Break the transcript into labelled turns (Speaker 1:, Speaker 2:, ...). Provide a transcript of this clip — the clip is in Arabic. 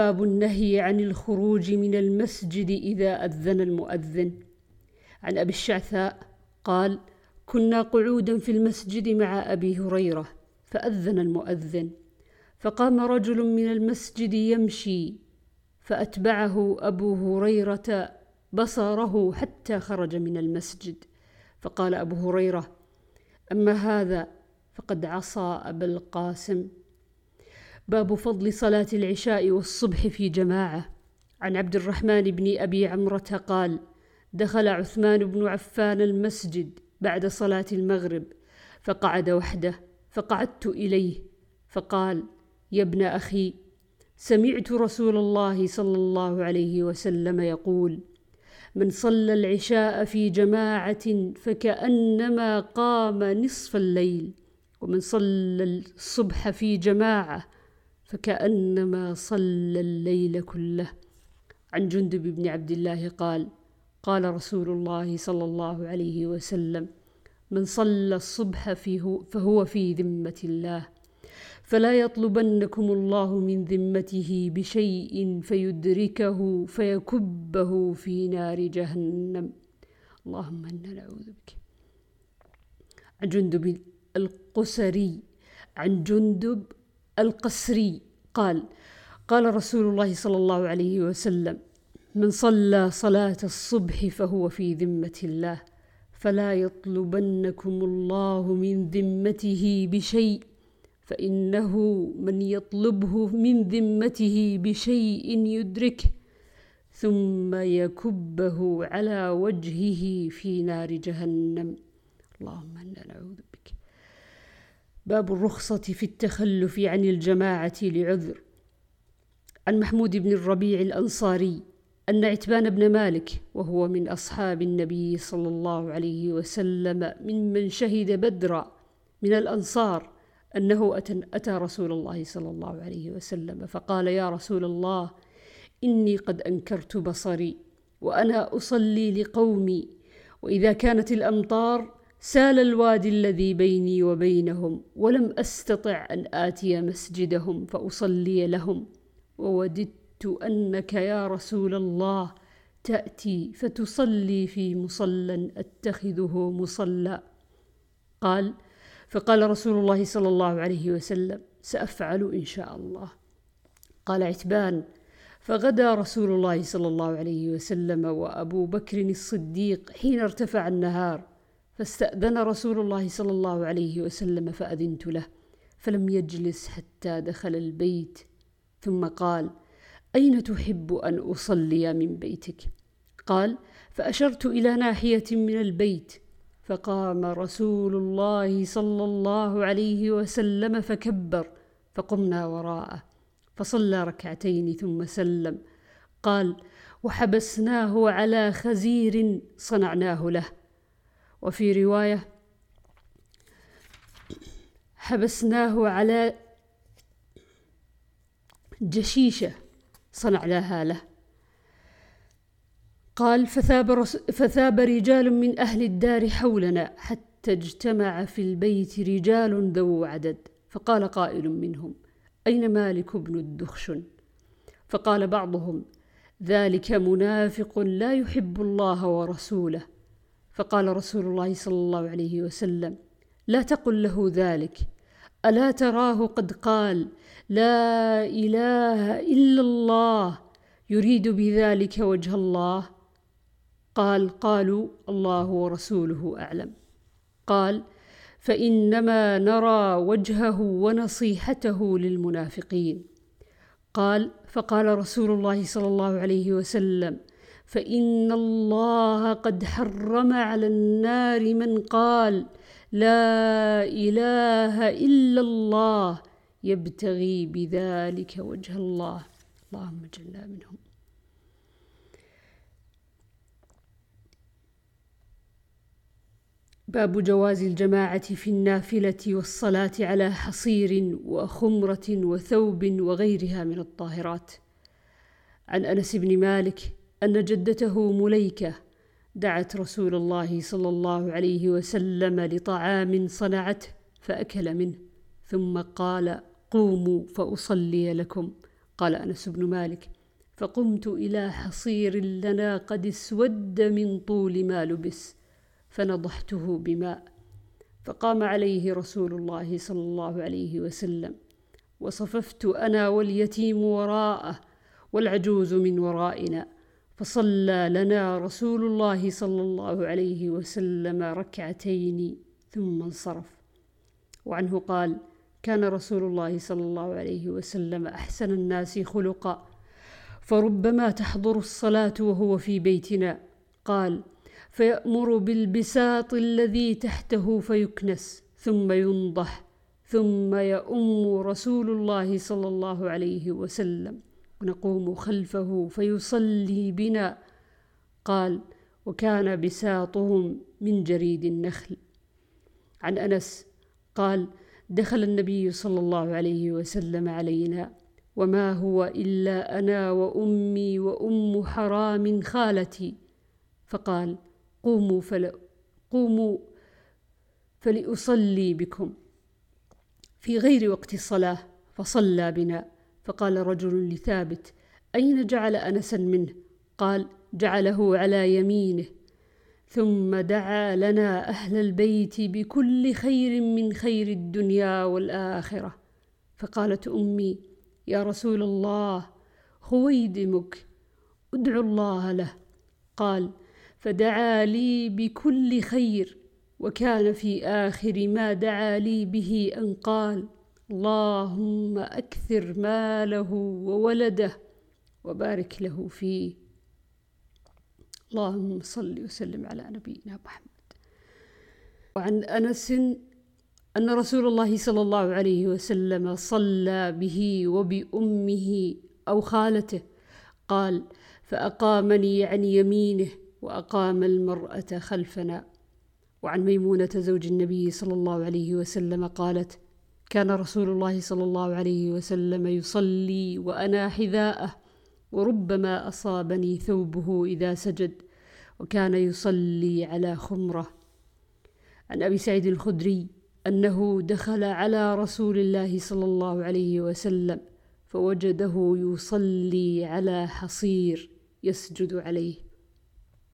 Speaker 1: باب النهي عن الخروج من المسجد إذا أذن المؤذن. عن أبي الشعثاء قال كنا قعودا في المسجد مع أبي هريرة فأذن المؤذن. فقام رجل من المسجد يمشي فأتبعه أبو هريرة بصره حتى خرج من المسجد. فقال أبو هريرة أما هذا فقد عصى أبا القاسم. باب فضل صلاة العشاء والصبح في جماعة. عن عبد الرحمن بن أبي عمرة قال دخل عثمان بن عفان المسجد بعد صلاة المغرب فقعد وحده فقعدت إليه فقال يا ابن أخي سمعت رسول الله صلى الله عليه وسلم يقول من صلى العشاء في جماعة فكأنما قام نصف الليل ومن صلى الصبح في جماعة فكأنما صلى الليل كله. عن جندب بن عبد الله قال قال رسول الله صلى الله عليه وسلم من صلى الصبح فيه فهو في ذمة الله. فلا يطلبنكم الله من ذمته بشيء فيدركه فيكبه في نار جهنم. اللهم إنا نعوذ بك. عن جندب القسري عن جندب القسري. قال قال رسول الله صلى الله عليه وسلم من صلى صلاة الصبح فهو في ذمة الله فلا يطلبنكم الله من ذمته بشيء فإنه من يطلبه من ذمته بشيء يدركه ثم يكبه على وجهه في نار جهنم. اللهم إنا نعوذ باب الرخصة في التخلف عن الجماعة لعذر. عن محمود بن الربيع الأنصاري أن عتبان بن مالك وهو من أصحاب النبي صلى الله عليه وسلم ممن شهد بدرا من الأنصار أنه أتى رسول الله صلى الله عليه وسلم فقال يا رسول الله إني قد أنكرت بصري وأنا أصلي لقومي وإذا كانت الأمطار سال الوادي الذي بيني وبينهم ولم أستطع أن آتي مسجدهم فأصلي لهم. ووددت أنك يا رسول الله تأتي فتصلي في مصلى أتخذه مصلى. قال فقال رسول الله صلى الله عليه وسلم سأفعل إن شاء الله. قال عتبان فغدا رسول الله صلى الله عليه وسلم وأبو بكر الصديق حين ارتفع النهار. فاستأذن رسول الله صلى الله عليه وسلم فأذنت له فلم يجلس حتى دخل البيت. ثم قال أين تحب أن أصلي من بيتك؟ قال فأشرت إلى ناحية من البيت. فقام رسول الله صلى الله عليه وسلم فكبر فقمنا وراءه فصلى ركعتين ثم سلم. قال وحبسناه على خزير صنعناه له. وفي رواية حبسناه على جشيشة صنعناها له قال فثاب, رس فثاب رجال من أهل الدار حولنا حتى اجتمع في البيت رجال ذو عدد. فقال قائل منهم أين مالك بن الدخشن فقال بعضهم ذلك منافق لا يحب الله ورسوله. فقال رسول الله صلى الله عليه وسلم لا تقل له ذلك. ألا تراه قد قال لا إله إلا الله يريد بذلك وجه الله؟ قال قالوا الله ورسوله أعلم. قال فإنما نرى وجهه ونصيحته للمنافقين. قال فقال رسول الله صلى الله عليه وسلم فإن الله قد حرم على النار من قال لا إله إلا الله يبتغي بذلك وجه الله اللهم اجعلنا منهم باب جواز الجماعة في النافلة والصلاة على حصير وخمرة وثوب وغيرها من الطاهرات. عن أنس بن مالك أن جدته مليكة دعت رسول الله صلى الله عليه وسلم لطعام صنعته فأكل منه ثم قال قوموا فأصلي لكم. قال أنس بن مالك فقمت إلى حصير لنا قد اسود من طول ما لبس فنضحته بماء فقام عليه رسول الله صلى الله عليه وسلم وصففت أنا واليتيم وراءه والعجوز من ورائنا فصلى لنا رسول الله صلى الله عليه وسلم ركعتين ثم انصرف. وعنه قال كان رسول الله صلى الله عليه وسلم أحسن الناس خلقا فربما تحضر الصلاة وهو في بيتنا. قال فيأمر بالبساط الذي تحته فيكنس ثم ينضح ثم يؤم رسول الله صلى الله عليه وسلم. ونقوم خلفه فيصلي بنا. قال وكان بساطهم من جريد النخل. عن أنس قال دخل النبي صلى الله عليه وسلم علينا. وما هو إلا أنا وأمي وأم حرام خالتي. فقال قوموا فل قوموا فلأصلي بكم. في غير وقت الصلاة فصلى بنا. فقال رجل لثابت أين جعل انسا منه؟ قال جعله على يمينه. ثم دعا لنا أهل البيت بكل خير من خير الدنيا والآخرة. فقالت أمي يا رسول الله خويدمك أدعو الله له. قال فدعا لي بكل خير وكان في آخر ما دعا لي به أن قال. اللهم أكثر ماله وولده وبارك له فيه. اللهم صل وسلم على نبينا محمد. وعن أنس أن رسول الله صلى الله عليه وسلم صلى به وبأمه أو خالته قال فأقامني عن يمينه وأقام المرأة خلفنا. وعن ميمونة زوج النبي صلى الله عليه وسلم قالت كان رسول الله صلى الله عليه وسلم يصلي وأنا حذاءه وربما أصابني ثوبه إذا سجد وكان يصلي على خمرة. عن أبي سعيد الخدري أنه دخل على رسول الله صلى الله عليه وسلم فوجده يصلي على حصير يسجد عليه.